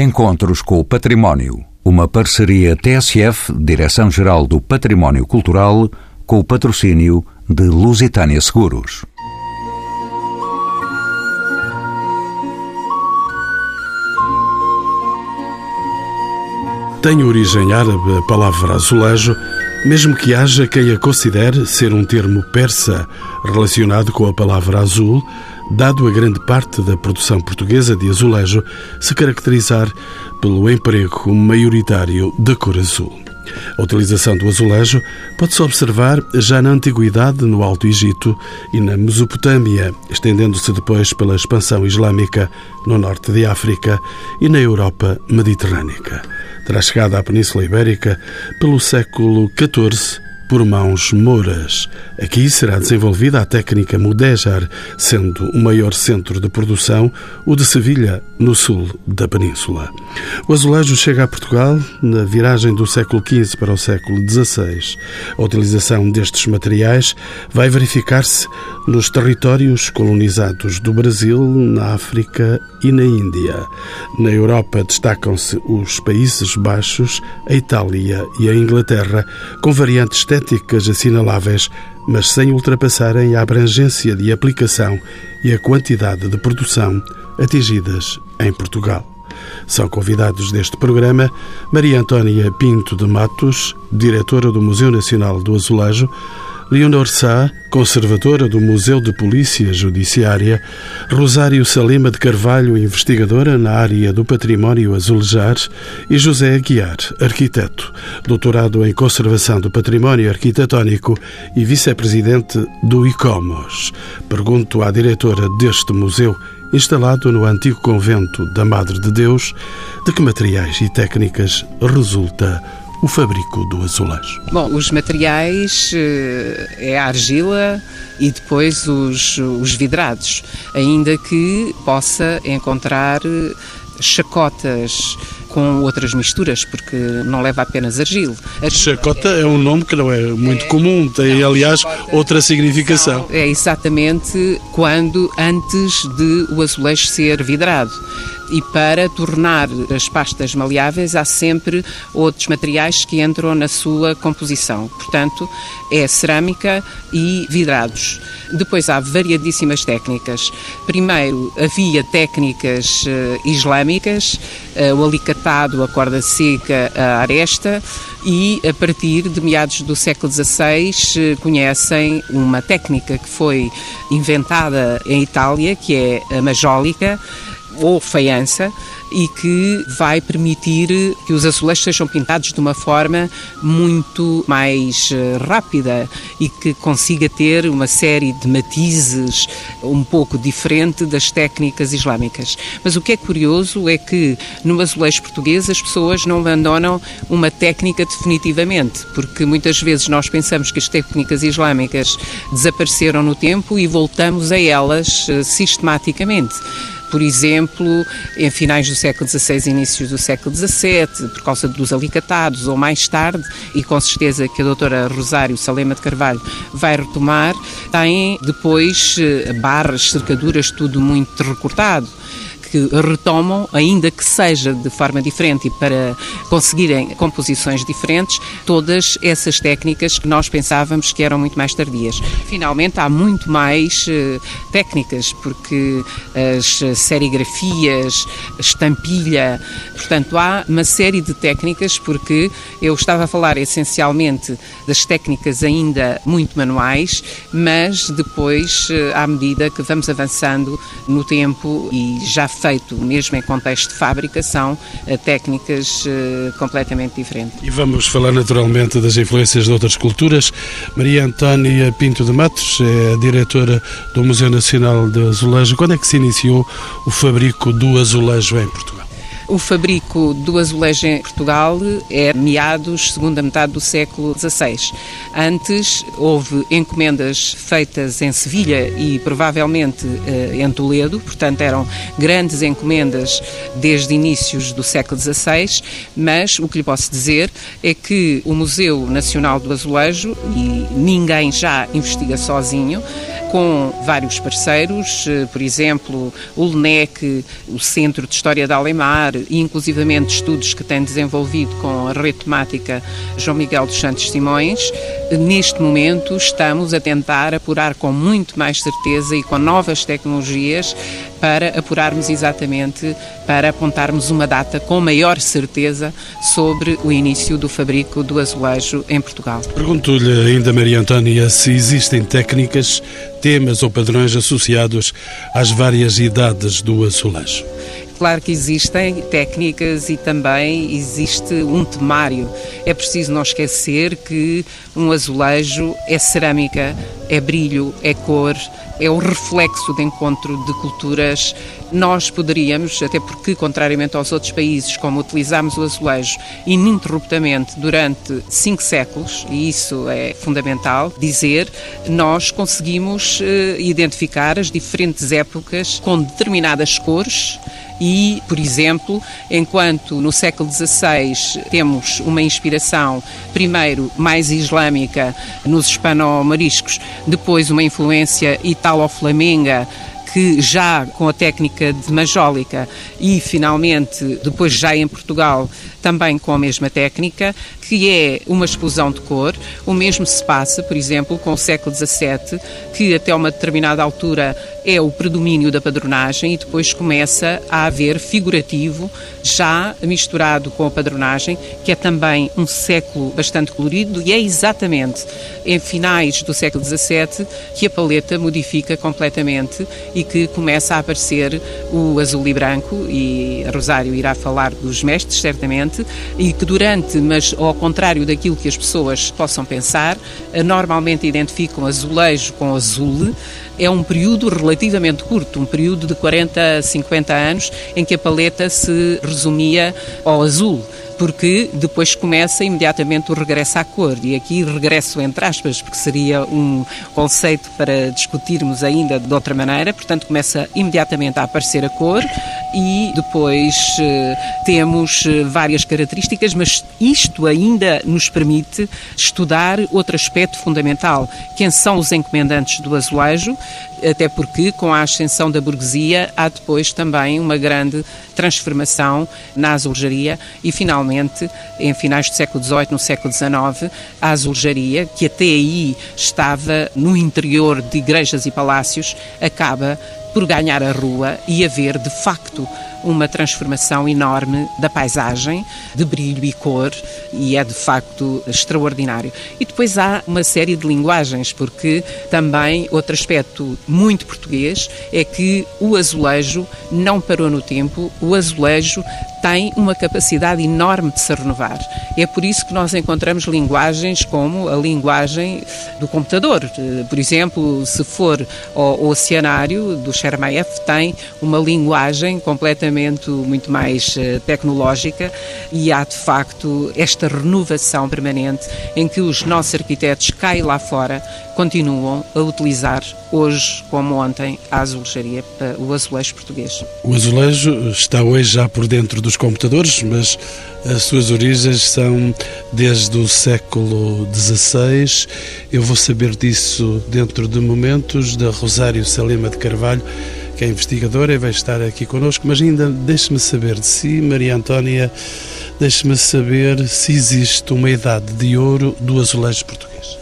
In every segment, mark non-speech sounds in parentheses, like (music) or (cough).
Encontros com o Património. Uma parceria TSF, Direção-Geral do Património Cultural, com o patrocínio de Lusitânia Seguros. Tem origem árabe a palavra azulejo, mesmo que haja quem a considere ser um termo persa relacionado com a palavra azul, dado a grande parte da produção portuguesa de azulejo se caracterizar pelo emprego maioritário da cor azul. A utilização do azulejo pode-se observar já na Antiguidade, no Alto Egito e na Mesopotâmia, estendendo-se depois pela expansão islâmica no norte de África e na Europa mediterrânica. Terá chegado à Península Ibérica pelo século XIV por mãos mouras. Aqui será desenvolvida a técnica mudéjar, sendo o maior centro de produção o de Sevilha, no sul da península. O azulejo chega a Portugal na viragem do século XV para o século XVI. A utilização destes materiais vai verificar-se nos territórios colonizados do Brasil, na África e na Índia. Na Europa destacam-se os Países Baixos, a Itália e a Inglaterra, com variantes estéticas assinaláveis, mas sem ultrapassarem a abrangência de aplicação e a quantidade de produção atingidas em Portugal. São convidados deste programa Maria Antônia Pinto de Matos, diretora do Museu Nacional do Azulejo, Leonor Sá, conservadora do Museu de Polícia Judiciária, Rosário Salema de Carvalho, investigadora na área do património azulejar, e José Aguiar, arquiteto, doutorado em conservação do património arquitetónico e vice-presidente do ICOMOS. Pergunto à diretora deste museu, instalado no antigo convento da Madre de Deus, de que materiais e técnicas resulta o fabrico do azulejo? Bom, os materiais eh, é a argila e depois os, os vidrados, ainda que possa encontrar eh, chacotas com outras misturas, porque não leva apenas argila. Chacota é um nome que não é muito é, comum, tem não, aliás chacota, outra significação. Não, é exatamente quando antes de o azulejo ser vidrado e para tornar as pastas maleáveis há sempre outros materiais que entram na sua composição. Portanto, é cerâmica e vidrados. Depois há variadíssimas técnicas. Primeiro havia técnicas uh, islâmicas, uh, o alicatado, a corda seca, a aresta, e a partir de meados do século XVI uh, conhecem uma técnica que foi inventada em Itália, que é a majólica, ou faiança e que vai permitir que os azulejos sejam pintados de uma forma muito mais eh, rápida e que consiga ter uma série de matizes um pouco diferente das técnicas islâmicas. Mas o que é curioso é que no azulejo português as pessoas não abandonam uma técnica definitivamente, porque muitas vezes nós pensamos que as técnicas islâmicas desapareceram no tempo e voltamos a elas eh, sistematicamente por exemplo, em finais do século XVI inícios do século XVII, por causa dos alicatados, ou mais tarde, e com certeza que a doutora Rosário Salema de Carvalho vai retomar, tem depois eh, barras, cercaduras, tudo muito recortado que retomam, ainda que seja de forma diferente e para conseguirem composições diferentes, todas essas técnicas que nós pensávamos que eram muito mais tardias. Finalmente, há muito mais uh, técnicas, porque as serigrafias, estampilha, portanto, há uma série de técnicas, porque eu estava a falar essencialmente das técnicas ainda muito manuais, mas depois, uh, à medida que vamos avançando no tempo e já feito mesmo em contexto de fabricação eh, técnicas eh, completamente diferentes. E vamos falar naturalmente das influências de outras culturas. Maria Antónia Pinto de Matos é a diretora do Museu Nacional de Azulejo. Quando é que se iniciou o fabrico do azulejo em Portugal? O fabrico do azulejo em Portugal é meados, segunda metade do século XVI. Antes houve encomendas feitas em Sevilha e provavelmente eh, em Toledo, portanto eram grandes encomendas desde inícios do século XVI, mas o que lhe posso dizer é que o Museu Nacional do Azulejo, e ninguém já investiga sozinho, com vários parceiros, eh, por exemplo, o LNEC, o Centro de História da Alemar e inclusivamente estudos que tem desenvolvido com a rede temática João Miguel dos Santos Simões. Neste momento estamos a tentar apurar com muito mais certeza e com novas tecnologias para apurarmos exatamente, para apontarmos uma data com maior certeza sobre o início do fabrico do azulejo em Portugal. Pergunto-lhe ainda, Maria Antónia, se existem técnicas, temas ou padrões associados às várias idades do azulejo. Claro que existem técnicas e também existe um temário. É preciso não esquecer que um azulejo é cerâmica, é brilho, é cor, é o reflexo de encontro de culturas. Nós poderíamos, até porque, contrariamente aos outros países, como utilizamos o azulejo ininterruptamente durante cinco séculos, e isso é fundamental dizer, nós conseguimos eh, identificar as diferentes épocas com determinadas cores e, por exemplo, enquanto no século XVI temos uma inspiração, primeiro mais islâmica nos hispano-mariscos, depois uma influência italo-flamenga que já com a técnica de majólica e finalmente depois já em Portugal também com a mesma técnica, que é uma explosão de cor. O mesmo se passa, por exemplo, com o século XVII, que até uma determinada altura é o predomínio da padronagem e depois começa a haver figurativo, já misturado com a padronagem, que é também um século bastante colorido e é exatamente em finais do século XVII que a paleta modifica completamente e que começa a aparecer o azul e branco e Rosário irá falar dos mestres, certamente, e que durante, mas ao contrário daquilo que as pessoas possam pensar, normalmente identificam azulejo com azul, é um período relativamente curto, um período de 40, 50 anos, em que a paleta se resumia ao azul porque depois começa imediatamente o regresso à cor. E aqui regresso entre aspas, porque seria um conceito para discutirmos ainda de outra maneira. Portanto, começa imediatamente a aparecer a cor e depois eh, temos eh, várias características, mas isto ainda nos permite estudar outro aspecto fundamental, quem são os encomendantes do azulejo, até porque com a ascensão da burguesia há depois também uma grande transformação na azulejaria e finalmente, em finais do século XVIII, no século XIX, a azulejaria, que até aí estava no interior de igrejas e palácios, acaba por ganhar a rua e haver, de facto, uma transformação enorme da paisagem, de brilho e cor, e é de facto extraordinário. E depois há uma série de linguagens, porque também outro aspecto muito português é que o azulejo não parou no tempo, o azulejo tem uma capacidade enorme de se renovar. É por isso que nós encontramos linguagens como a linguagem do computador. Por exemplo, se for o oceanário do Chermayeff, tem uma linguagem completamente muito mais eh, tecnológica e há de facto esta renovação permanente em que os nossos arquitetos caem lá fora continuam a utilizar hoje como ontem a azulejaria, o azulejo português. O azulejo está hoje já por dentro dos computadores, mas as suas origens são desde o século XVI. Eu vou saber disso dentro de momentos da Rosário Salema de Carvalho, que é investigadora e vai estar aqui connosco, mas ainda deixe-me saber de si, Maria Antónia, deixe-me saber se existe uma idade de ouro do azulejo português.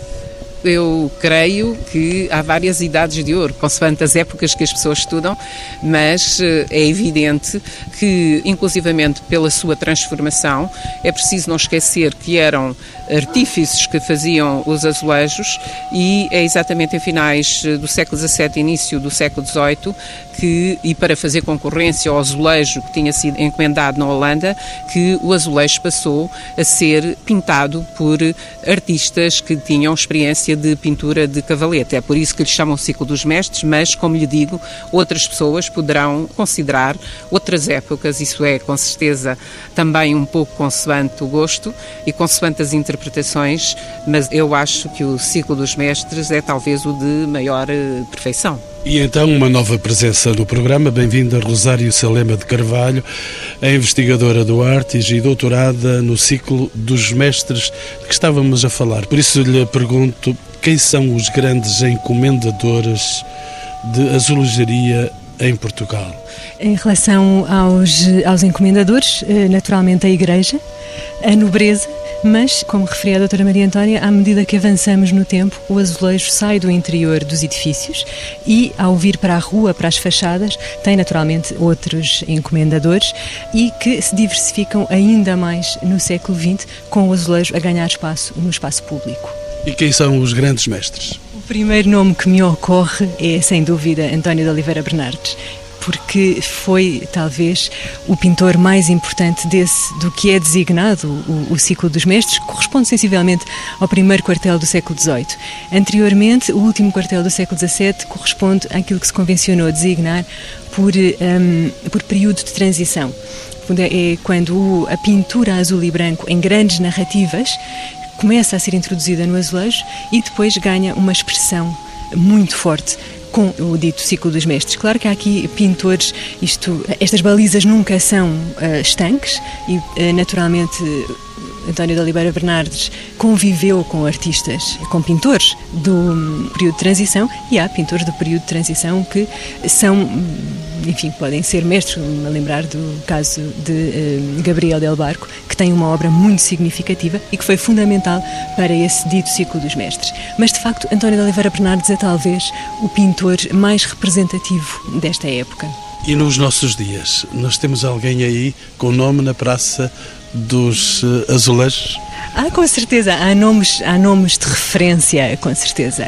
Eu creio que há várias idades de ouro, consoante as épocas que as pessoas estudam, mas eh, é evidente que, inclusivamente pela sua transformação, é preciso não esquecer que eram artífices que faziam os azulejos e é exatamente em finais eh, do século XVII início do século XVIII que, e para fazer concorrência ao azulejo que tinha sido encomendado na Holanda, que o azulejo passou a ser pintado por artistas que tinham experiência de pintura de cavalete. É por isso que lhe chamam o ciclo dos mestres, mas, como lhe digo, outras pessoas poderão considerar outras épocas, isso é, com certeza, também um pouco consoante o gosto e consoante as interpretações, mas eu acho que o ciclo dos mestres é talvez o de maior eh, perfeição. E então uma nova presença no programa. Bem-vinda Rosário Salema de Carvalho, a investigadora do Artes e doutorada no ciclo dos mestres que estávamos a falar. Por isso lhe pergunto quem são os grandes encomendadores de azulejaria em Portugal? Em relação aos, aos encomendadores, eh, naturalmente a Igreja, a nobreza, mas, como referia a doutora Maria Antónia, à medida que avançamos no tempo, o azulejo sai do interior dos edifícios e, ao vir para a rua, para as fachadas, tem naturalmente outros encomendadores e que se diversificam ainda mais no século XX, com o azulejo a ganhar espaço no espaço público. E quem são os grandes mestres? O primeiro nome que me ocorre é, sem dúvida, António de Oliveira Bernardes porque foi talvez o pintor mais importante desse do que é designado o, o ciclo dos mestres, que corresponde sensivelmente ao primeiro quartel do século XVIII. Anteriormente, o último quartel do século XVII corresponde àquilo que se convencionou designar por, um, por período de transição. É quando a pintura azul e branco em grandes narrativas começa a ser introduzida no azulejo e depois ganha uma expressão muito forte com o dito ciclo dos mestres. Claro que há aqui pintores, isto, estas balizas nunca são uh, estanques e, uh, naturalmente, António de Oliveira Bernardes conviveu com artistas, com pintores do período de transição e há pintores do período de transição que são, enfim, podem ser mestres. Me lembrar do caso de uh, Gabriel Del Barco, que tem uma obra muito significativa e que foi fundamental para esse dito ciclo dos mestres. Mas, de facto, António de Oliveira Bernardes é talvez o pintor mais representativo desta época. E nos nossos dias, nós temos alguém aí com nome na praça dos uh, azulejos? Ah, com certeza, há nomes, há nomes de referência, com certeza.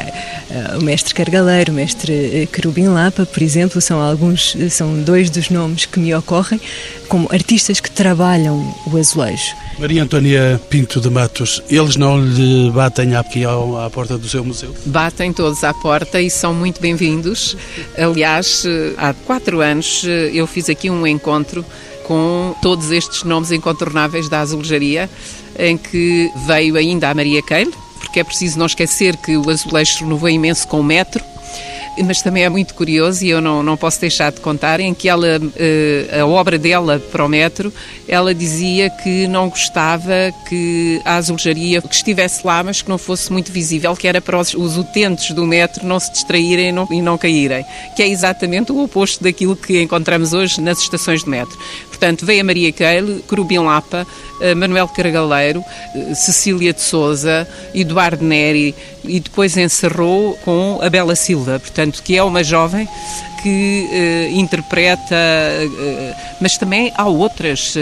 Uh, o mestre Cargaleiro, o mestre eh, Querubim Lapa, por exemplo, são alguns, são dois dos nomes que me ocorrem como artistas que trabalham o azulejo. Maria Antônia Pinto de Matos, eles não lhe batem aqui à porta do seu museu? Batem todos à porta e são muito bem-vindos. Aliás, há quatro anos eu fiz aqui um encontro com todos estes nomes incontornáveis da azulejaria, em que veio ainda a Maria Keil, porque é preciso não esquecer que o azulejo renovou imenso com o metro, mas também é muito curioso e eu não, não posso deixar de contar em que ela, eh, a obra dela para o metro, ela dizia que não gostava que a azulejaria que estivesse lá, mas que não fosse muito visível, que era para os, os utentes do metro não se distraírem e não, e não caírem, que é exatamente o oposto daquilo que encontramos hoje nas estações de metro. Portanto, veio a Maria Keil, Corubim Lapa, Manuel Cargaleiro, eh, Cecília de Souza, Eduardo Neri e depois encerrou com a Bela Silva, portanto, que é uma jovem que uh, interpreta, uh, mas também há outras.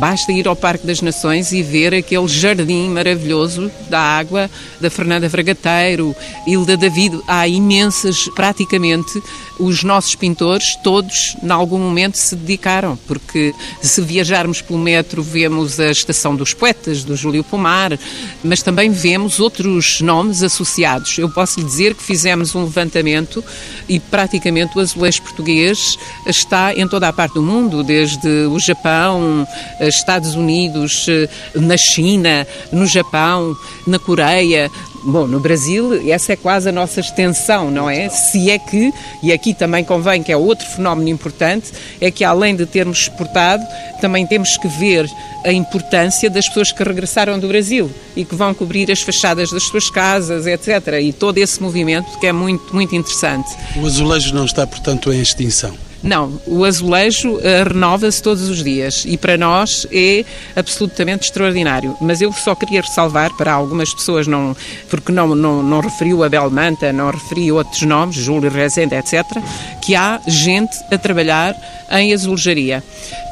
basta ir ao Parque das Nações e ver aquele jardim maravilhoso da água da Fernanda Fragateiro, Hilda David. Há imensas, praticamente, os nossos pintores, todos, em algum momento, se dedicaram, porque se viajarmos pelo metro, vemos a Estação dos Poetas, do Júlio Pomar, mas também vemos outros nomes associados. Eu posso lhe dizer que fizemos um levantamento e praticamente o azulejo português está em toda a parte do mundo, desde o Japão, Estados Unidos, na China, no Japão, na Coreia, Bom, no Brasil, essa é quase a nossa extensão, não é? Se é que, e aqui também convém que é outro fenómeno importante, é que além de termos exportado, também temos que ver a importância das pessoas que regressaram do Brasil e que vão cobrir as fachadas das suas casas, etc. E todo esse movimento que é muito, muito interessante. O azulejo não está, portanto, em extinção. Não, o azulejo uh, renova-se todos os dias e para nós é absolutamente extraordinário. Mas eu só queria ressalvar para algumas pessoas, não, porque não, não, não referiu a Belmanta, não referiu outros nomes, Júlio Rezende, etc., que há gente a trabalhar em azulejaria.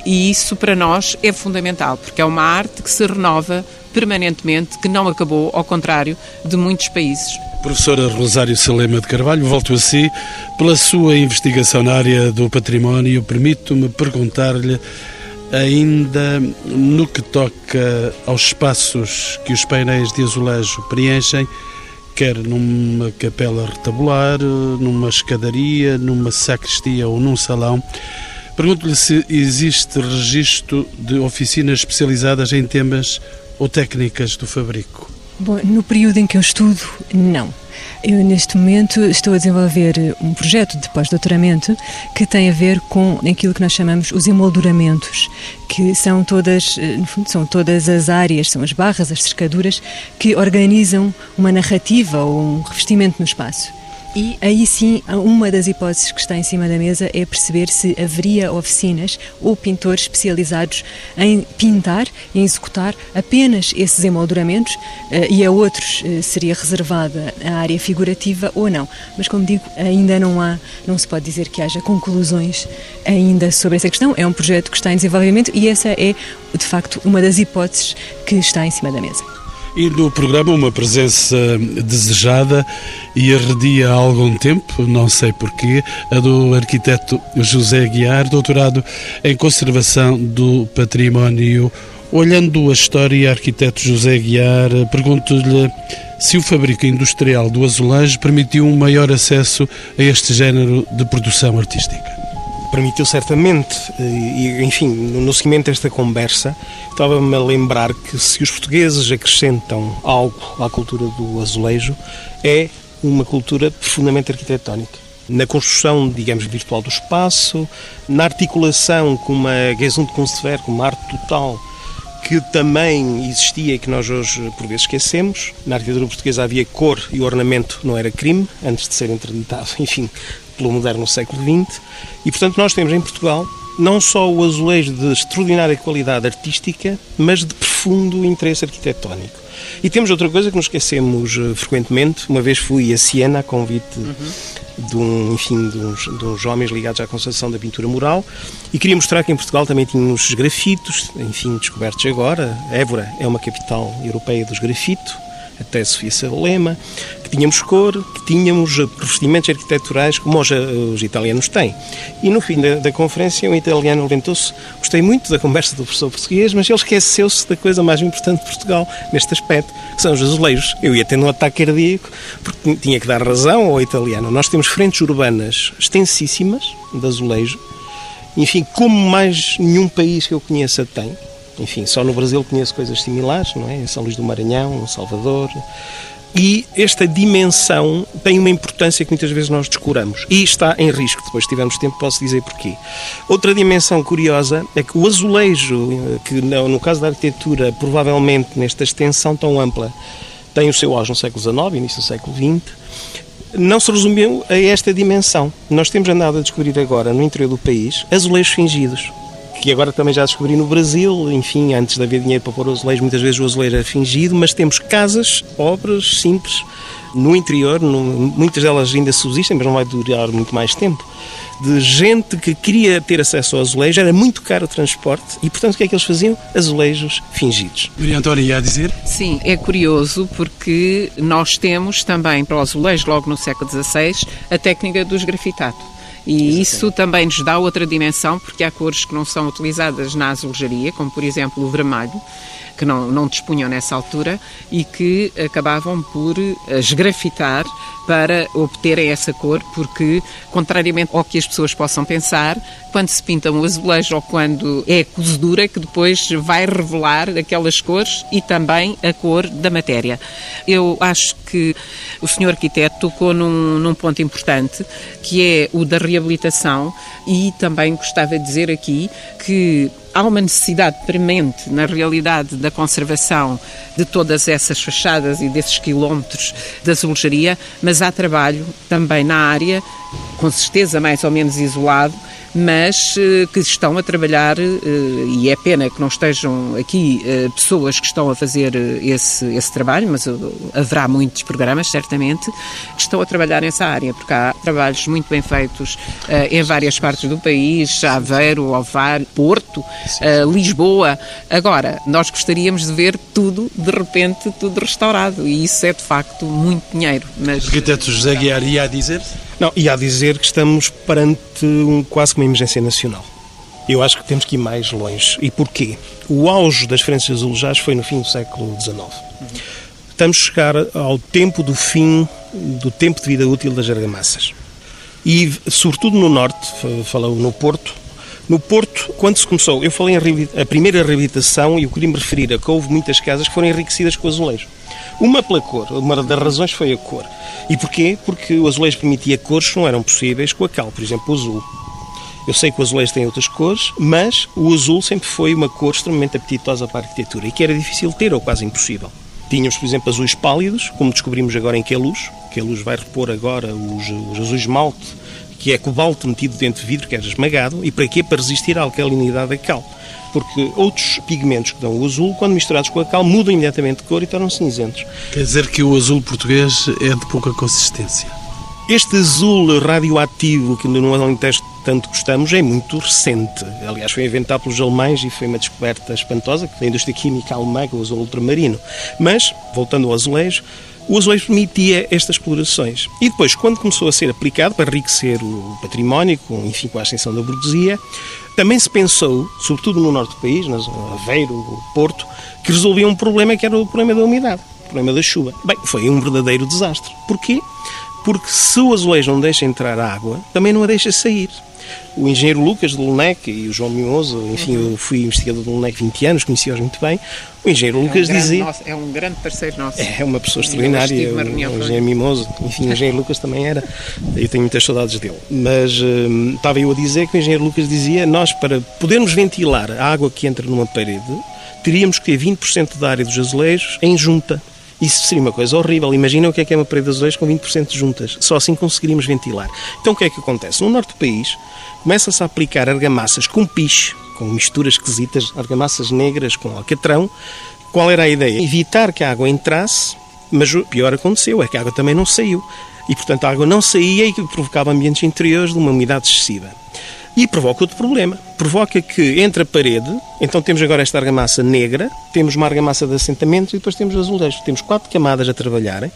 E isso para nós é fundamental, porque é uma arte que se renova permanentemente, que não acabou, ao contrário de muitos países. Professora Rosário Salema de Carvalho, volto a si. Pela sua investigação na área do património, permito-me perguntar-lhe, ainda no que toca aos espaços que os painéis de azulejo preenchem, quer numa capela retabular, numa escadaria, numa sacristia ou num salão, pergunto-lhe se existe registro de oficinas especializadas em temas ou técnicas do fabrico. Bom, no período em que eu estudo, não. Eu, neste momento, estou a desenvolver um projeto de pós-doutoramento que tem a ver com aquilo que nós chamamos os emolduramentos, que são todas, eh, no fundo, são todas as áreas, são as barras, as cercaduras, que organizam uma narrativa ou um revestimento no espaço. E aí sim, uma das hipóteses que está em cima da mesa é perceber se haveria oficinas ou pintores especializados em pintar e executar apenas esses emolduramentos eh, e a outros eh, seria reservada a área figurativa ou não. Mas como digo, ainda não há, não se pode dizer que haja conclusões ainda sobre essa questão. É um projeto que está em desenvolvimento e essa é, de facto, uma das hipóteses que está em cima da mesa. E no programa uma presença desejada e arredia há algum tempo, não sei porquê, a do arquiteto José Guiar, doutorado em Conservação do Património. Olhando a história, arquiteto José Guiar, pergunto-lhe se o fabrico industrial do azulejo permitiu um maior acesso a este género de produção artística permitiu certamente, eh, e enfim, no seguimento desta conversa, estava-me a lembrar que se os portugueses acrescentam algo à cultura do azulejo, é uma cultura profundamente arquitetónica. Na construção, digamos, virtual do espaço, na articulação com uma Gesundkunstwerk, com uma arte total, que também existia e que nós hoje, por vezes, esquecemos. Na arquitetura portuguesa havia cor e ornamento não era crime, antes de ser interditado, (laughs) enfim, pelo moderno século XX. E, portanto, nós temos em Portugal não só o azulejo de extraordinária qualidade artística, mas de profundo interesse arquitetónico. E temos outra coisa que nos esquecemos uh, frequentemente. Uma vez fui a Siena a convite uhum. de, um, enfim, de, uns, de uns homens ligados à conservação da pintura mural e queria mostrar que em Portugal também tínhamos grafitos, enfim, descobertos agora. Évora é uma capital europeia dos grafitos até Sofia Salema, que tínhamos cor, que tínhamos revestimentos arquiteturais como os, os italianos têm. E no fim da, da conferência, um italiano levantou-se, gostei muito da conversa do professor português, mas ele esqueceu-se da coisa mais importante de Portugal neste aspecto, que são os azulejos. Eu ia tendo um ataque cardíaco, porque tinha que dar razão ao italiano. Nós temos frentes urbanas extensíssimas de azulejo, enfim, como mais nenhum país que eu conheça tem enfim, só no Brasil conheço coisas similares, não é? Em São Luís do Maranhão, em Salvador. E esta dimensão tem uma importância que muitas vezes nós descuramos. E está em risco, depois tivermos tempo posso dizer porquê. Outra dimensão curiosa é que o azulejo, que no caso da arquitetura, provavelmente nesta extensão tão ampla, tem o seu auge no século XIX, início do século XX, não se resumiu a esta dimensão. Nós temos andado a descobrir agora, no interior do país, azulejos fingidos que agora também já descobri no Brasil, enfim, antes de haver dinheiro para pôr o azulejo, muitas vezes o azulejo é fingido, mas temos casas, obras simples, no interior, no, muitas delas ainda subsistem, mas não vai durar muito mais tempo, de gente que queria ter acesso ao azulejo, era muito caro o transporte e, portanto, o que é que eles faziam? Azulejos fingidos. Maria Antónia ia dizer? Sim, é curioso porque nós temos também para o azulejo, logo no século XVI, a técnica dos grafitados e isso também nos dá outra dimensão, porque há cores que não são utilizadas na azulejaria, como por exemplo o vermelho, que não, não dispunham nessa altura e que acabavam por eh, esgrafitar para obterem essa cor, porque, contrariamente ao que as pessoas possam pensar, quando se pinta um azulejo ou quando é cozedura, que depois vai revelar aquelas cores e também a cor da matéria. Eu acho que o senhor arquiteto tocou num, num ponto importante, que é o da reabilitação, e também gostava de dizer aqui que há uma necessidade premente, na realidade, da conservação de todas essas fachadas e desses quilómetros da azulejaria, mas há trabalho também na área, com certeza mais ou menos isolado, mas eh, que estão a trabalhar, eh, e é pena que não estejam aqui eh, pessoas que estão a fazer esse, esse trabalho, mas haverá muitos programas, certamente, que estão a trabalhar nessa área, porque há trabalhos muito bem feitos em várias partes do país, Aveiro, Ovar, Porto, Lisboa. Agora, nós gostaríamos de ver tudo, de repente, tudo restaurado, e isso é de facto muito dinheiro. Mas... Arquiteto José Guiar ia a dizer? Não, e a dizer que estamos perante um, quase uma emergência nacional. Eu acho que temos que ir mais longe. E porquê? O auge das frentes azulejadas foi no fim do século XIX. Estamos a chegar ao tempo do fim do tempo de vida útil das argamassas. E, sobretudo no norte, falou no Porto, No Porto, quando se começou, eu falei em a primeira reabilitação e eu queria me referir a que houve muitas casas que foram enriquecidas com azulejo. Uma pela cor, uma das razões foi a cor. E porquê? Porque o azulejo permitia cores que não eram possíveis com a cal, por exemplo, o azul. Eu sei que o azulejo tem outras cores, mas o azul sempre foi uma cor extremamente apetitosa para a arquitetura e que era difícil ter ou quase impossível. Tínhamos, por exemplo, azuis pálidos, como descobrimos agora em Queluz. Queluz vai repor agora os, os azuis malte, que é cobalto metido dentro de vidro, que é esmagado. E para quê? Para resistir à alcalinidade da cal. Porque outros pigmentos que dão o azul, quando misturados com a cal, mudam imediatamente de cor e tornam-se cinzentos. Quer dizer que o azul português é de pouca consistência. Este azul radioativo que no Alentejo tanto gostamos é muito recente. Aliás, foi inventado pelos alemães e foi uma descoberta espantosa que da indústria química alemã, o azul ultramarino. Mas, voltando ao azulejo, o azulejo permitia estas explorações. E depois, quando começou a ser aplicado para enriquecer o património, com, enfim, com a ascensão da burguesia, também se pensou, sobretudo no norte do país, na Aveiro, Porto, que resolvia um problema que era o problema da umidade, o problema da chuva. Bem, foi um verdadeiro desastre. Porquê? Porque se o azulejo não deixa entrar água, também não a deixa sair o engenheiro Lucas do LUNEC e o João Mimoso, enfim, eu fui investigador do LUNEC 20 anos, conheci-os muito bem. O engenheiro é Lucas um dizia. Nosso, é um grande parceiro nosso. É uma pessoa extraordinária, o, o engenheiro Mimoso, enfim, o engenheiro Lucas também era. Eu tenho muitas saudades dele. Mas hum, estava eu a dizer que o engenheiro Lucas dizia: nós, para podermos ventilar a água que entra numa parede, teríamos que ter 20% da área dos azulejos em junta. Isso seria uma coisa horrível. Imagina o que é que é uma parede de azulejos com 20% juntas. Só assim conseguiríamos ventilar. Então o que é que acontece? No norte do país, começa-se a aplicar argamassas com piche, com misturas esquisitas, argamassas negras com alcatrão. Qual era a ideia? Evitar que a água entrasse, mas o pior aconteceu, é que a água também não saiu. E, portanto, a água não saía e provocava ambientes interiores de uma umidade excessiva. E provoca outro problema. Provoca que entre a parede, então temos agora esta argamassa negra, temos uma argamassa de assentamentos e depois temos azulejos. Temos quatro camadas a trabalharem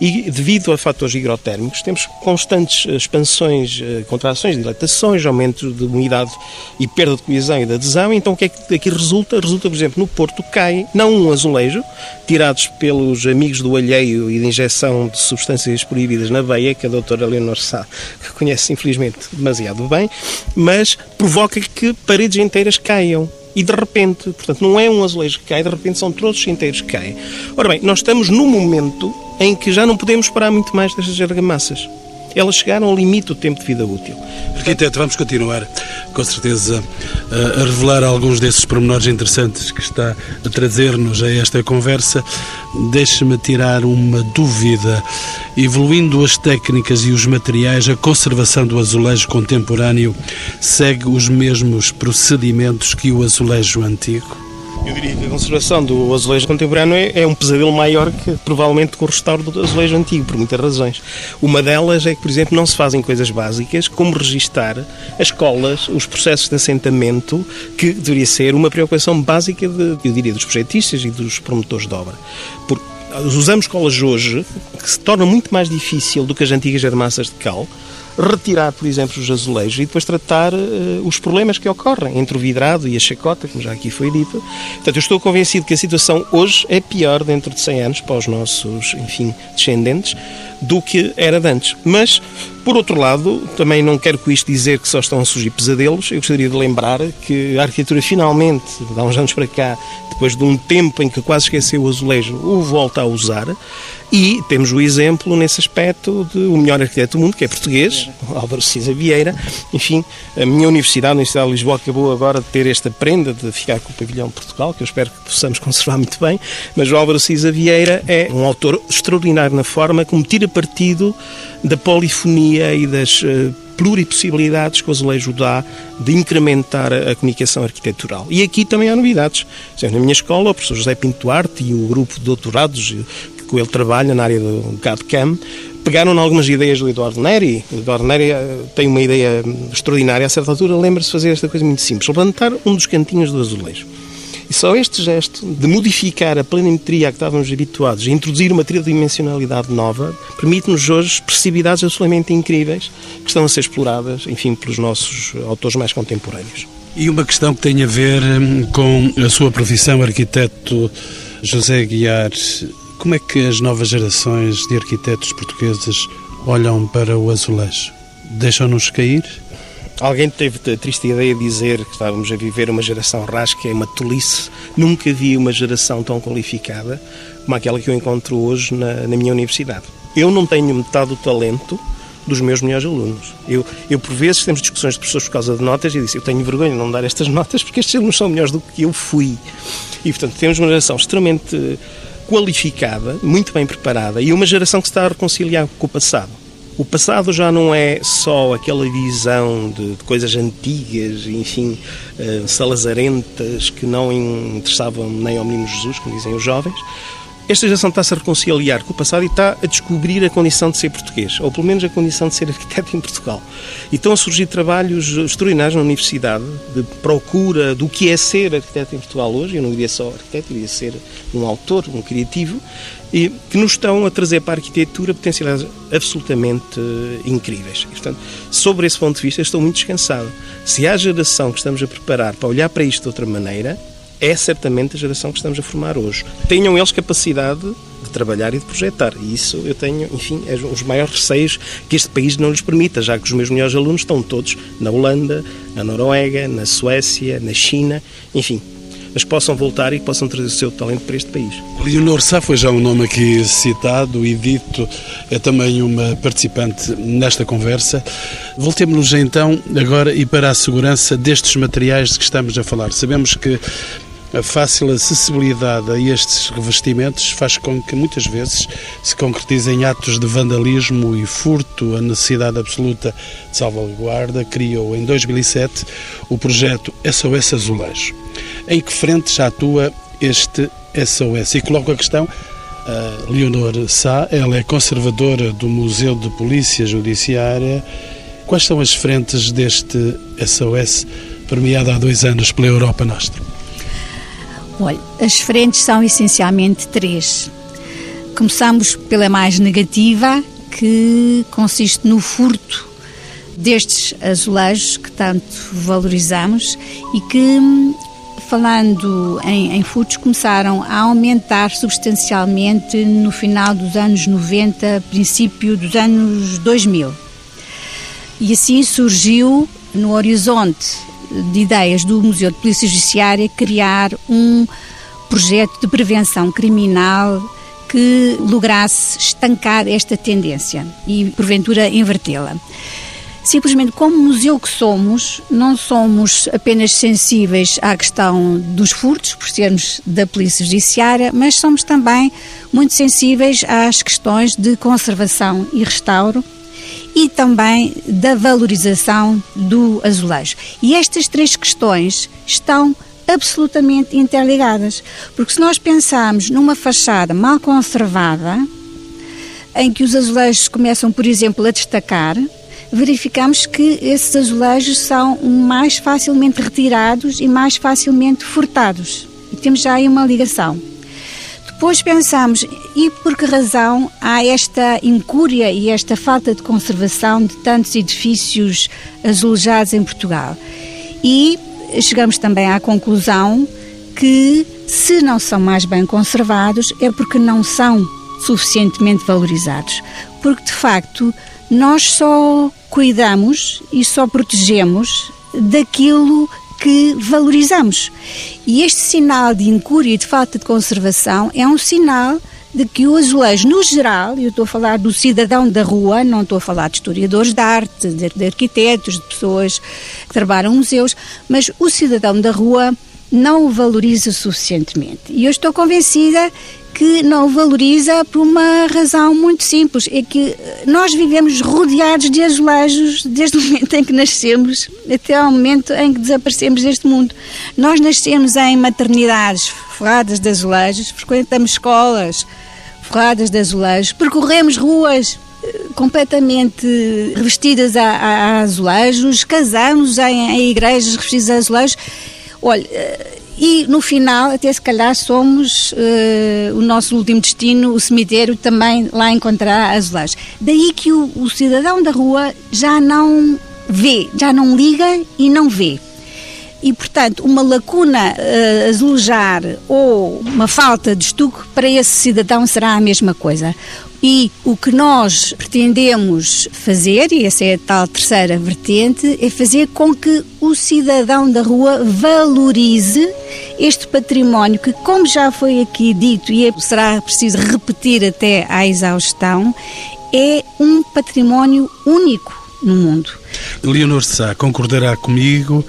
e, devido a fatores higrotérmicos, temos constantes expansões, eh, contrações, dilatações, aumento de umidade e perda de coesão e de adesão. Então o que é que daqui resulta? Resulta, por exemplo, no Porto cai não um azulejo, tirados pelos amigos do alheio e de injeção de substâncias proibidas na veia, que a doutora Leonor Sá conhece infelizmente demasiado bem, mas provoca que paredes inteiras caiam. E de repente, portanto, não é um azulejo que cai, de repente são troços inteiros que caem. Ora bem, nós estamos num momento em que já não podemos parar muito mais destas argamassas elas chegaram ao limite do tempo de vida útil. Arquiteto, vamos continuar, com certeza, a revelar alguns desses pormenores interessantes que está a trazer-nos a esta conversa. Deixe-me tirar uma dúvida. Evoluindo as técnicas e os materiais, a conservação do azulejo contemporâneo segue os mesmos procedimentos que o azulejo antigo? Eu diria que a conservação do azulejo contemporâneo é, é, um pesadelo maior que provavelmente com o restauro do azulejo antigo, por muitas razões. Uma delas é que, por exemplo, não se fazem coisas básicas como registar as colas, os processos de assentamento, que deveria ser uma preocupação básica, de, eu diria, dos projetistas e dos promotores de obra. Porque usamos colas hoje que se torna muito mais difícil do que as antigas armaças de cal, retirar, por exemplo, os azulejos e depois tratar uh, os problemas que ocorrem entre o vidrado e a chacota, como já aqui foi dito. Portanto, eu estou convencido que a situação hoje é pior dentro de 100 anos para os nossos, enfim, descendentes do que era de antes. Mas, por outro lado, também não quero com isto dizer que só estão a surgir pesadelos. Eu gostaria de lembrar que a arquitetura finalmente, há uns anos para cá, depois de um tempo em que quase esqueceu o azulejo, o volta a usar. E temos o exemplo nesse aspecto de o melhor arquiteto do mundo, que é português, Álvaro Cisa Vieira. Enfim, a minha universidade, a Universidade de Lisboa, acabou agora de ter esta prenda de ficar com o pavilhão de Portugal, que eu espero que possamos (laughs) conservar muito bem. Mas o Álvaro Cisa Vieira é um autor extraordinário na forma como tira partido da polifonia e das uh, pluripossibilidades que o azulejo dá de incrementar a, comunicação arquitetural. E aqui também há novidades. Na minha escola, o professor José Pinto Duarte e o grupo de doutorados que com ele trabalha na área do CAD-CAM, pegaram algumas ideias do Eduardo Neri. O Eduardo Neri eh, tem uma ideia extraordinária. A certa altura, lembra-se de fazer esta coisa muito simples: levantar um dos cantinhos do azulejo. E só este gesto de modificar a planimetria a que estávamos habituados e introduzir uma tridimensionalidade nova permite-nos hoje expressividades absolutamente incríveis que estão a ser exploradas, enfim, pelos nossos autores mais contemporâneos. E uma questão que tem a ver hum, com a sua profissão, arquiteto José Guiar. Como é que as novas gerações de arquitetos portugueses olham para o azulejo? Deixam-nos cair? Alguém teve a triste ideia de dizer que estávamos a viver uma geração rasca, é uma tolice. Nunca vi uma geração tão qualificada como aquela que eu encontro hoje na, na minha universidade. Eu não tenho metade do talento dos meus melhores alunos. Eu, eu, por vezes, temos discussões de professores por causa de notas e disse, eu tenho vergonha de não dar estas (laughs) notas porque estes alunos são melhores do que eu fui. E, portanto, temos uma geração extremamente qualificada, muito bem preparada e uma geração que se está a reconciliar com o passado. O passado já não é só aquela visão de, de coisas antigas, enfim, uh, salazarentas, que não interessavam nem ao menino Jesus, como dizem os jovens, esta geração está-se a reconciliar com o passado e está a descobrir a condição de ser português, ou pelo menos a condição de ser arquiteto em Portugal. E estão a surgir trabalhos extraordinários na universidade de procura do que é ser arquiteto em Portugal hoje. Eu não diria só arquiteto, eu diria ser um autor, um criativo, e que nos estão a trazer para a arquitetura potencialidades absolutamente eh, incríveis. E, portanto, sobre esse ponto de vista, estou muito descansado. Se há geração que estamos a preparar para olhar para isto de outra maneira, é certamente a geração que estamos a formar hoje. Tenham eles capacidade de trabalhar e de projetar. E isso eu tenho, enfim, é os maiores receios que este país não lhes permita, já que os meus melhores alunos estão todos na Holanda, na Noruega, na Suécia, na China, enfim, mas possam voltar e possam trazer o seu talento para este país. Leonor Sá foi já um nome aqui citado e dito, é também uma participante nesta conversa. Voltemos-nos então agora e para a segurança destes materiais de que estamos a falar. Sabemos que a fácil acessibilidade a estes revestimentos faz com que muitas vezes se concretizem atos de vandalismo e furto. A necessidade absoluta de salvaguarda criou em 2007 o projeto SOS Azulejo. Em que frente já atua este SOS? E coloco a questão a Leonor Sá, ela é conservadora do Museu de Polícia Judiciária. Quais são as frentes deste SOS, premiado há dois anos pela Europa Nostra? Olha, as frentes são essencialmente três. Começamos pela mais negativa, que consiste no furto destes azulejos que tanto valorizamos e que, falando em, em, furtos, começaram a aumentar substancialmente no final dos anos 90, princípio dos anos 2000. E assim surgiu no horizonte de ideias do Museu de Polícia Judiciária criar um projeto de prevenção criminal que lograsse estancar esta tendência e, porventura, invertê-la. Simplesmente, como museu que somos, não somos apenas sensíveis à questão dos furtos, por sermos da Polícia Judiciária, mas somos também muito sensíveis às questões de conservação e restauro e também da valorização do azulejo. E estas três questões estão absolutamente interligadas, porque se nós pensarmos numa fachada mal conservada, em que os azulejos começam, por exemplo, a destacar, verificamos que esses azulejos são mais facilmente retirados e mais facilmente furtados. E temos já aí uma ligação. Depois pensamos, e por que razão há esta incúria e esta falta de conservação de tantos edifícios azulejados em Portugal? E chegamos também à conclusão que, se não são mais bem conservados, é porque não são suficientemente valorizados. Porque, de facto, nós só cuidamos e só protegemos daquilo que valorizamos. E este sinal de incúria e de falta de conservação é um sinal de que o azulejo, no geral, eu estou a falar do cidadão da rua, não estou a falar de historiadores de arte, de, de arquitetos, de pessoas que trabalham museus, mas o cidadão da rua não o valoriza suficientemente. E eu estou convencida que não valoriza por uma razão muito simples, é que nós vivemos rodeados de azulejos desde o (laughs) momento em que nascemos até ao momento em que desaparecemos deste mundo. Nós nascemos em maternidades forradas de azulejos, frequentamos escolas forradas de azulejos, percorremos ruas eh, completamente revestidas a, a, a azulejos, casamos em, em igrejas revestidas a azulejos. Olha, eh, e no final, até se calhar, somos uh, o nosso último destino, o cemitério, também lá encontrará azulejos. Daí que o, o cidadão da rua já não vê, já não liga e não vê. e, portanto, uma lacuna uh, azulejar ou uma falta de estuque para esse cidadão será a mesma coisa. E o que nós pretendemos fazer, e essa é a tal terceira vertente, é fazer com que o cidadão da rua valorize este património que, como já foi aqui dito e é, será preciso repetir até à exaustão, é um património único no mundo. Leonor Sá concordará comigo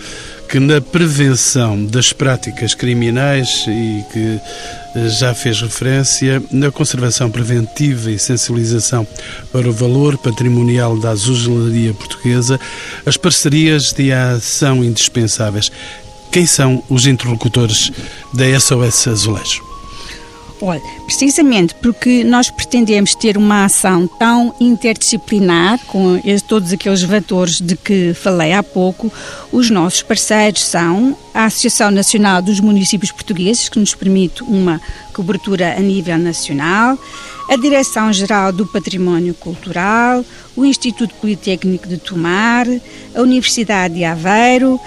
que na prevenção das práticas criminais e que eh, já fez referência, na conservação preventiva e sensibilização para o valor patrimonial da azulejalaria portuguesa, as parcerias de ação indispensáveis. Quem são os interlocutores da SOS Azulejo? Olha, precisamente porque nós pretendemos ter uma ação tão interdisciplinar, com todos aqueles vetores de que falei há pouco, os nossos parceiros são a Associação Nacional dos Municípios Portugueses, que nos permite uma cobertura a nível nacional, a Direção-Geral do Património Cultural, o Instituto Politécnico de Tomar, a Universidade de Aveiro,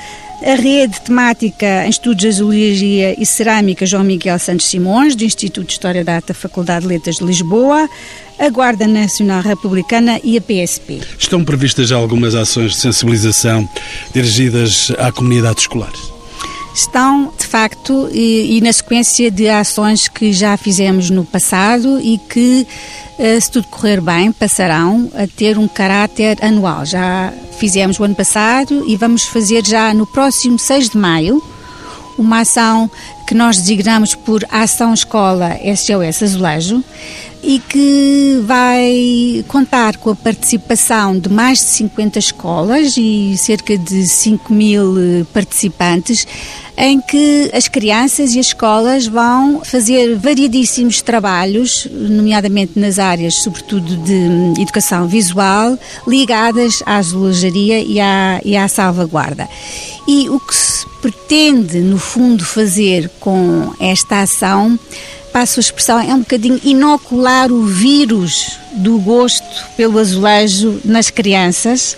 a rede temática em Estudos de Azulejia e Cerâmica João Miguel Santos Simões, do Instituto de História da Arte da Faculdade de Letras de Lisboa, a Guarda Nacional Republicana e a PSP. Estão previstas já algumas ações de sensibilização dirigidas à comunidade escolar? Estão, de facto, e, e na sequência de ações que já fizemos no passado e que se tudo correr bem, passarão a ter um caráter anual. Já fizemos o ano passado e vamos fazer já no próximo 6 de maio uma ação que nós designamos por Ação Escola SOS Azulejo e que vai contar com a participação de mais de 50 escolas e cerca de 5 mil participantes, em que as crianças e as escolas vão fazer variedíssimos trabalhos, nomeadamente nas áreas, sobretudo de educação visual, ligadas à zoologia e à, e à salvaguarda. E o que se pretende, no fundo, fazer com esta ação passo a expressão, é um bocadinho inocular o vírus do gosto pelo azulejo nas crianças,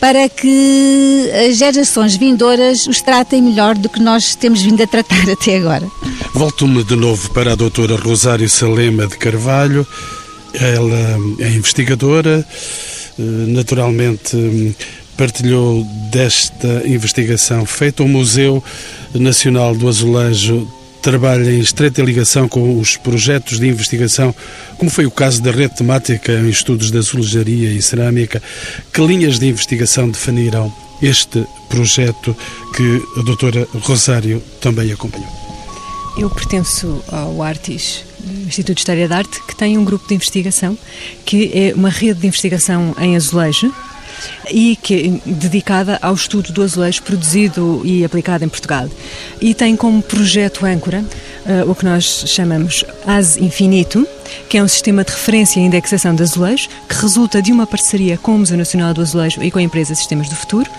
para que as gerações vindouras os tratem melhor do que nós temos vindo a tratar (laughs) até agora. Volto-me de novo para a doutora Rosário Salema de Carvalho. Ela é investigadora, eh, naturalmente partilhou desta investigação feita o Museu Nacional do Azulejo trabalha em estreita ligação com os projetos de investigação, como foi o caso da rede temática em estudos da azulejaria e cerâmica. Que linhas de investigação definiram este projeto que a doutora Rosário também acompanhou? Eu pertenço ao Artis, Instituto de História da Arte, que tem um grupo de investigação, que é uma rede de investigação em azulejo, e que dedicada ao estudo do azulejo produzido e aplicado em Portugal. E tem como projeto âncora uh, o que nós chamamos AS Infinito, que é um sistema de referência e indexação de azulejos, que resulta de uma parceria com o Museu Nacional do Azulejo e com a empresa Sistemas do Futuro,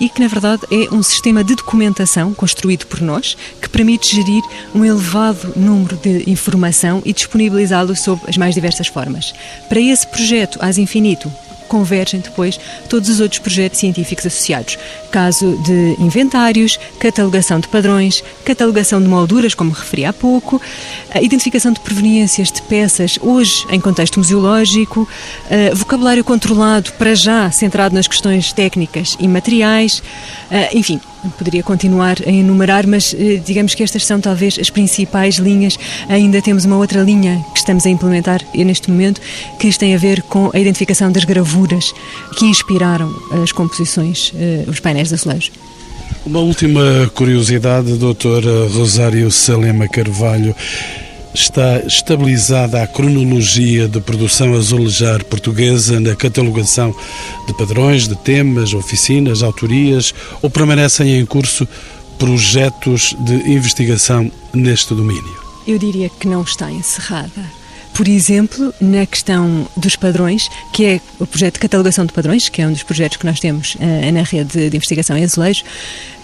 e que, na verdade, é um sistema de documentação construído por nós, que permite gerir um elevado número de informação e disponibilizá-lo sob as mais diversas formas. Para esse projeto, AS Infinito, convergem depois todos os outros projetos científicos associados. Caso de inventários, catalogação de padrões, catalogação de molduras, como referi há pouco, a identificação de proveniências de peças, hoje em contexto museológico, vocabulário controlado, para já centrado nas questões técnicas e materiais, enfim, Poderia continuar a enumerar, mas eh, digamos que estas são talvez as principais linhas. Ainda temos uma outra linha que estamos a implementar neste momento, que tem a ver com a identificação das gravuras que inspiraram as composições, eh, os painéis de azulejos. Uma última curiosidade, doutora Rosário Salema Carvalho está estabilizada a cronologia de produção azulejar portuguesa na catalogação de padrões, de temas, oficinas, autorias ou permanecem em curso projetos de investigação neste domínio? Eu diria que não está encerrada por exemplo, na questão dos padrões, que é o projeto de catalogação de padrões, que é um dos projetos que nós temos uh, na rede de investigação em azulejo,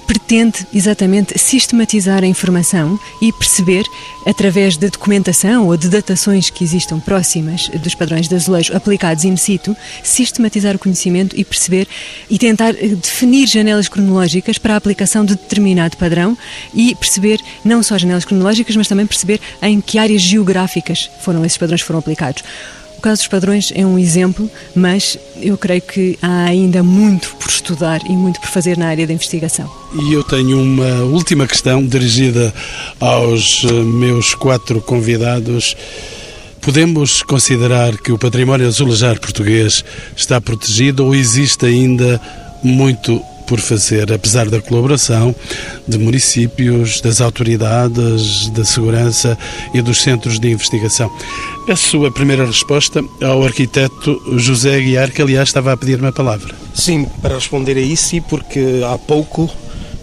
pretende exatamente sistematizar a informação e perceber, através da documentação ou de datações que existam próximas dos padrões de azulejo aplicados in situ, sistematizar o conhecimento e perceber e tentar eh, definir janelas cronológicas para a aplicação de determinado padrão e perceber não só janelas cronológicas, mas também perceber em que áreas geográficas foram esses padrões foram aplicados caso dos padrões é um exemplo, mas eu creio que há ainda muito por estudar e muito por fazer na área da investigação. E eu tenho uma última questão dirigida aos eh, meus quatro convidados. Podemos considerar que o património azulejar português está protegido ou existe ainda muito por fazer, apesar da colaboração de municípios, das autoridades da segurança e dos centros de investigação. A sua primeira resposta ao arquiteto José Aguiar, que aliás estava a pedir-me a palavra. Sim, para responder a isso, porque há pouco,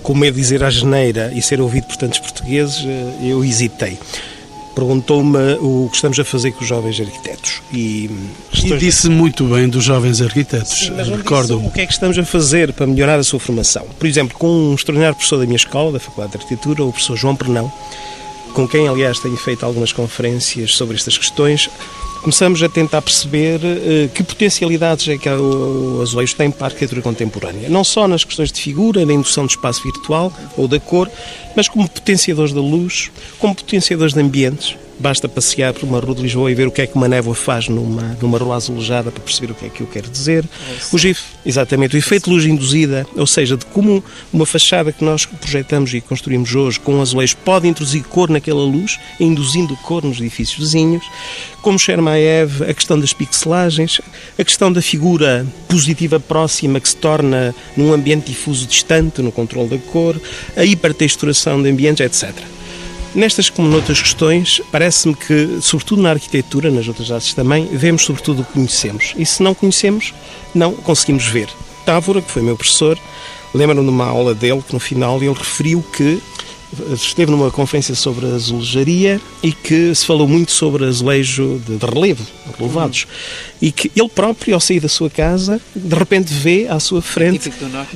com medo de dizer a geneira e ser ouvido por tantos portugueses, eh, eu hesitei perguntou-me o que estamos a fazer com os jovens arquitetos. E, e disse muito bem dos jovens arquitetos, recordo O que é que estamos a fazer para melhorar a sua formação? Por exemplo, com um extraordinário professor da minha escola, da Faculdade de Arquitetura, o professor João Pernão, com quem, aliás, tenho feito algumas conferências sobre estas questões, começamos a tentar perceber uh, que potencialidades é que o, o azulejo tem para a arquitetura contemporânea. Não só nas questões de figura, na indução de espaço virtual ou da cor, mas como potenciadores da luz, como potenciadores de ambientes. Basta passear por uma rua de Lisboa e ver o que é que uma névoa faz numa, numa rua azulejada para perceber o que é que eu quero dizer. O GIF, exatamente, o efeito de luz induzida, ou seja, de como uma fachada que nós projetamos e construímos hoje com um azulejo pode introduzir cor naquela luz, induzindo cor nos edifícios vizinhos. Como Chermaev, a questão das pixelagens, a questão da figura positiva próxima que se torna num ambiente difuso distante, no controle da cor, a hipertexturação de ambientes, etc. Nestas como noutras questões, parece-me que, sobretudo na arquitetura, nas outras artes também, vemos sobretudo o que conhecemos. E se não conhecemos, não conseguimos ver. Távora, que foi meu professor, lembro-me de uma aula dele que no final ele referiu que esteve numa conferência sobre a azulejaria e que se falou muito sobre azulejo de, de relevo, relevados. Uhum. E que ele próprio, ao sair da sua casa, de repente vê à sua frente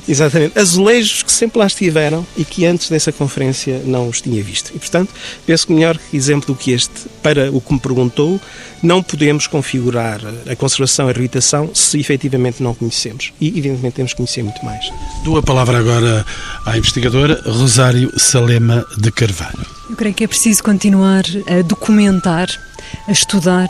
exatamente, azulejos que sempre lá estiveram e que antes dessa conferência não os tinha visto. E, portanto, penso que melhor exemplo do que este, para o que me perguntou, não podemos configurar a conservação e a reabilitação se efetivamente não conhecemos. E, evidentemente, temos que conhecer muito mais. Dou a palavra agora à investigadora Rosário Salema de Carvalho. Eu creio que é preciso continuar a documentar, a estudar.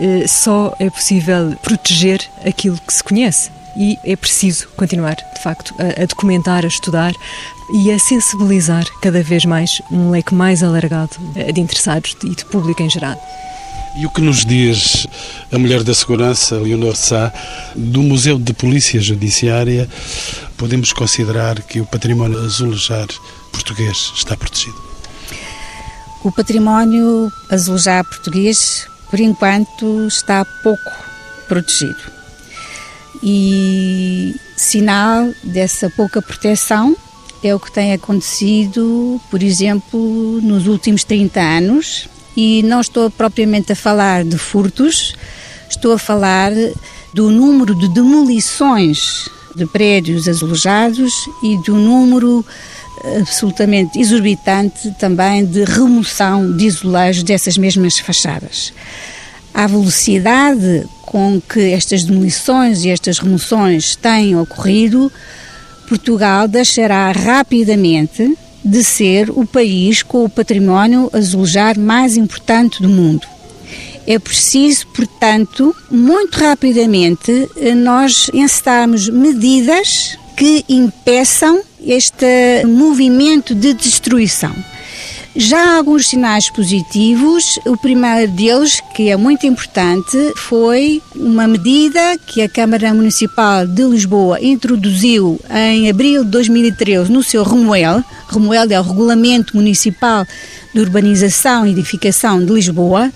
Eh, só é possível proteger aquilo que se conhece. E é preciso continuar, de facto, a, documentar, a estudar e a sensibilizar cada vez mais um leque mais alargado eh, de interessados e de público em geral. E o que nos diz a mulher da segurança, Leonor Sá, do Museu de Polícia Judiciária, podemos considerar que o património azulejar português está protegido? O património azulejar português, por enquanto, está pouco protegido. E sinal dessa pouca proteção é o que tem acontecido, por exemplo, nos últimos 30 anos, e não estou propriamente a falar de furtos, estou a falar do número de demolições de prédios azulejados e do número eh, absolutamente exorbitante também de remoção de azulejos dessas mesmas fachadas. A velocidade com que estas demolições e estas remoções têm ocorrido, Portugal deixará rapidamente de ser o país com o património azulejar mais importante do mundo. É preciso, portanto, muito rapidamente eh, nós encetarmos medidas que impeçam este movimento de destruição. Já há alguns sinais positivos. O primeiro deles, que é muito importante, foi uma medida que a Câmara Municipal de Lisboa introduziu em abril de 2013 no seu REMUEL. REMUEL é o Regulamento Municipal de Urbanização e Edificação de Lisboa,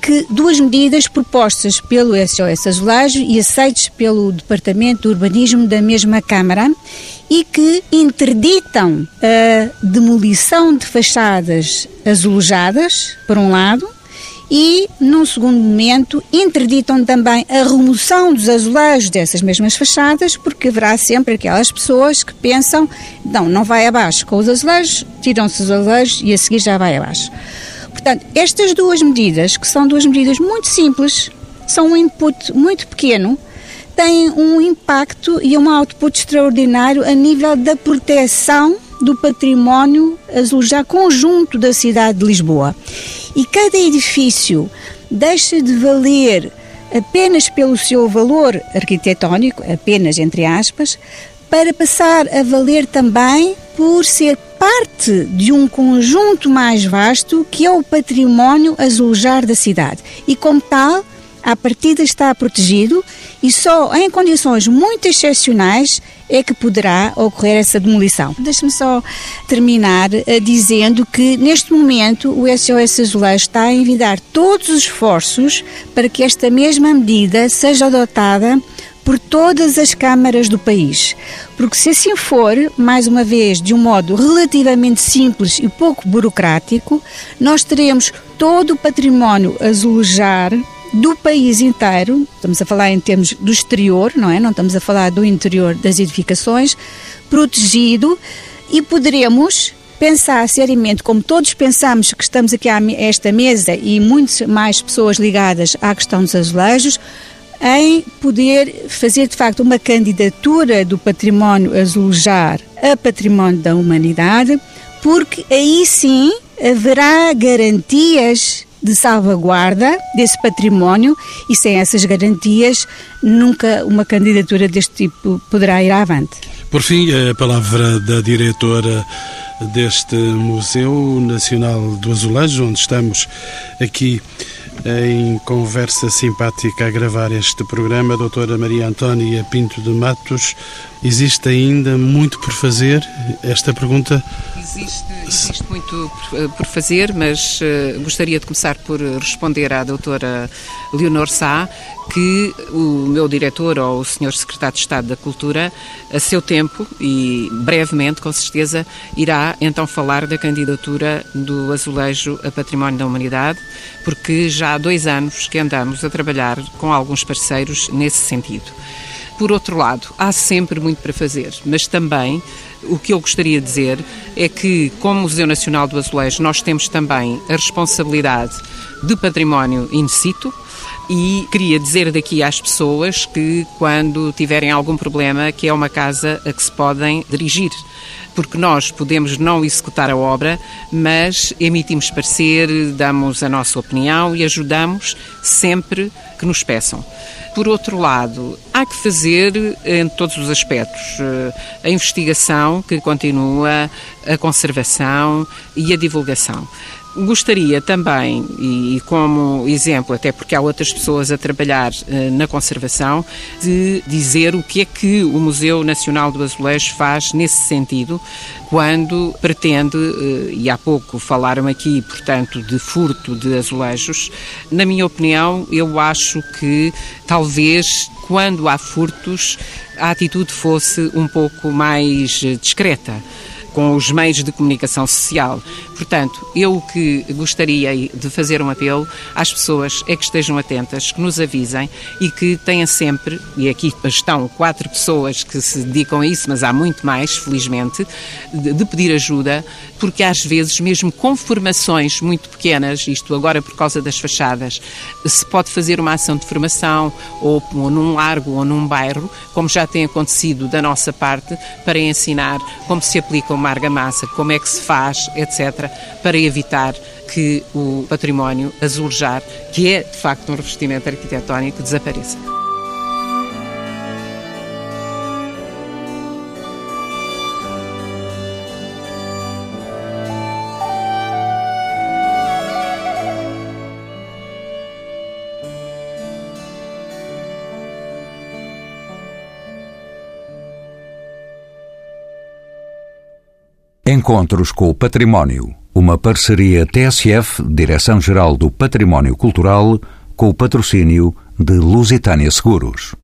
que duas medidas propostas pelo SOS Azulejo e aceitas pelo Departamento de Urbanismo da mesma Câmara e que interditam a demolição de fachadas azulejadas, por um lado, e, num segundo momento, interditam também a remoção dos azulejos dessas mesmas fachadas, porque haverá sempre aquelas pessoas que pensam, não, não vai abaixo com os azulejos, tiram-se os azulejos e a seguir já vai abaixo. Portanto, estas duas medidas, que são duas medidas muito simples, são um input muito pequeno, têm um impacto e um output extraordinário a nível da proteção do património azulejado conjunto da cidade de Lisboa. E cada edifício deixa de valer apenas pelo seu valor arquitetónico, apenas entre aspas, para passar a valer também por ser parte de um conjunto mais vasto que é o património azulejar da cidade. E como tal, à partida está protegido e só em condições muito excepcionais é que poderá ocorrer essa demolição. Deixe-me só terminar uh, dizendo que neste momento o SOS Azulejo está a envidar todos os esforços para que esta mesma medida seja adotada por todas as câmaras do país. Porque se assim for, mais uma vez, de um modo relativamente simples e pouco burocrático, nós teremos todo o património azulejar do país inteiro, estamos a falar em termos do exterior, não é? Não estamos a falar do interior das edificações, protegido e poderemos pensar seriamente, como todos pensamos que estamos aqui a esta mesa e muitas mais pessoas ligadas à questão dos azulejos, em poder fazer de facto uma candidatura do património azulejar a património da humanidade, porque aí sim haverá garantias de salvaguarda desse património e sem essas garantias nunca uma candidatura deste tipo poderá ir avante. Por fim, a palavra da diretora deste Museu Nacional do Azulejo, onde estamos aqui em conversa simpática a gravar este programa, a doutora Maria Antónia Pinto de Matos. Existe ainda muito por fazer? Esta pergunta. Existe, existe muito por fazer, mas uh, gostaria de começar por responder à doutora Leonor Sá, que o meu diretor ou o senhor secretário de Estado da Cultura, a seu tempo e brevemente, com certeza, irá então falar da candidatura do azulejo a Património da Humanidade, porque já há dois anos que andamos a trabalhar com alguns parceiros nesse sentido. Por outro lado, há sempre muito para fazer, mas também o que eu gostaria de dizer é que, como Museu Nacional do Azulejo, nós temos também a responsabilidade de património in situ, e queria dizer daqui às pessoas que quando tiverem algum problema que é uma casa a que se podem dirigir porque nós podemos não executar a obra, mas emitimos parecer, damos a nossa opinião e ajudamos sempre que nos peçam. Por outro lado, há que fazer em todos os aspectos eh, a investigação que continua, a conservação e a divulgação. Gostaria também, e como exemplo, até porque há outras pessoas a trabalhar uh, na conservação, de dizer o que é que o Museu Nacional do Azulejo faz nesse sentido, quando pretende, uh, e há pouco falaram aqui, portanto, de furto de azulejos. Na minha opinião, eu acho que talvez quando há furtos, a atitude fosse um pouco mais eh, discreta com os meios de comunicação social. Portanto, eu o que gostaria de fazer um apelo às pessoas é que estejam atentas, que nos avisem e que tenham sempre, e aqui estão quatro pessoas que se dedicam a isso, mas há muito mais, felizmente, de, de pedir ajuda, porque às vezes, mesmo com formações muito pequenas, isto agora por causa das fachadas, se pode fazer uma ação de formação ou, ou num largo ou num bairro, como já tem acontecido da nossa parte, para ensinar como se aplica uma argamassa, como é que se faz, etc., para evitar que o património azulejar, que é de facto um revestimento arquitetónico, desapareça. Encontros com o Património. Uma parceria TSF, Direção-Geral do Património Cultural, com o patrocínio de Lusitânia Seguros.